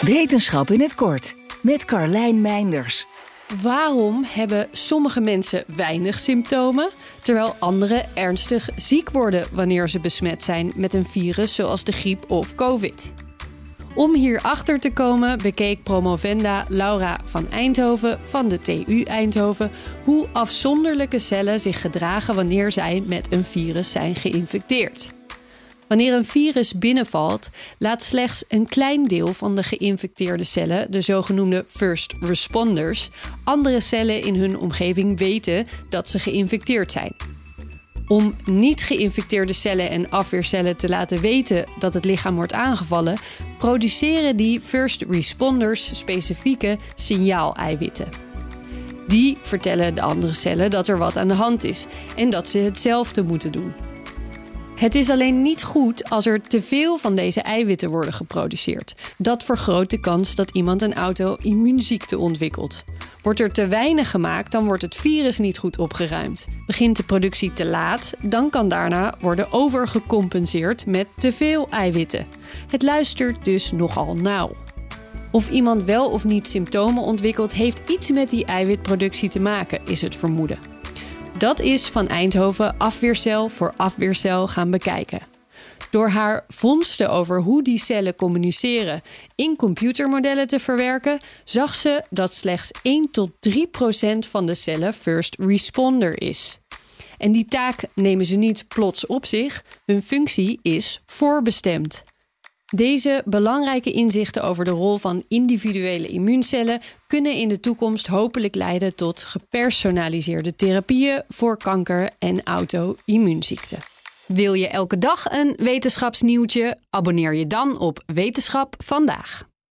Wetenschap in het kort met Carlijn Meinders. Waarom hebben sommige mensen weinig symptomen, terwijl anderen ernstig ziek worden wanneer ze besmet zijn met een virus zoals de griep of COVID? Om hierachter te komen bekeek promovenda Laura van Eindhoven van de TU Eindhoven hoe afzonderlijke cellen zich gedragen wanneer zij met een virus zijn geïnfecteerd. Wanneer een virus binnenvalt, laat slechts een klein deel van de geïnfecteerde cellen, de zogenoemde first responders, andere cellen in hun omgeving weten dat ze geïnfecteerd zijn. Om niet geïnfecteerde cellen en afweercellen te laten weten dat het lichaam wordt aangevallen, produceren die first responders specifieke signaal-eiwitten. Die vertellen de andere cellen dat er wat aan de hand is en dat ze hetzelfde moeten doen. Het is alleen niet goed als er te veel van deze eiwitten worden geproduceerd. Dat vergroot de kans dat iemand een auto-immuunziekte ontwikkelt. Wordt er te weinig gemaakt, dan wordt het virus niet goed opgeruimd. Begint de productie te laat, dan kan daarna worden overgecompenseerd met te veel eiwitten. Het luistert dus nogal nauw. Of iemand wel of niet symptomen ontwikkelt, heeft iets met die eiwitproductie te maken, is het vermoeden. Dat is van Eindhoven afweercel voor afweercel gaan bekijken. Door haar vondsten over hoe die cellen communiceren in computermodellen te verwerken, zag ze dat slechts 1 tot 3 procent van de cellen first responder is. En die taak nemen ze niet plots op zich, hun functie is voorbestemd. Deze belangrijke inzichten over de rol van individuele immuuncellen kunnen in de toekomst hopelijk leiden tot gepersonaliseerde therapieën voor kanker en auto-immuunziekten. Wil je elke dag een wetenschapsnieuwtje? Abonneer je dan op Wetenschap vandaag.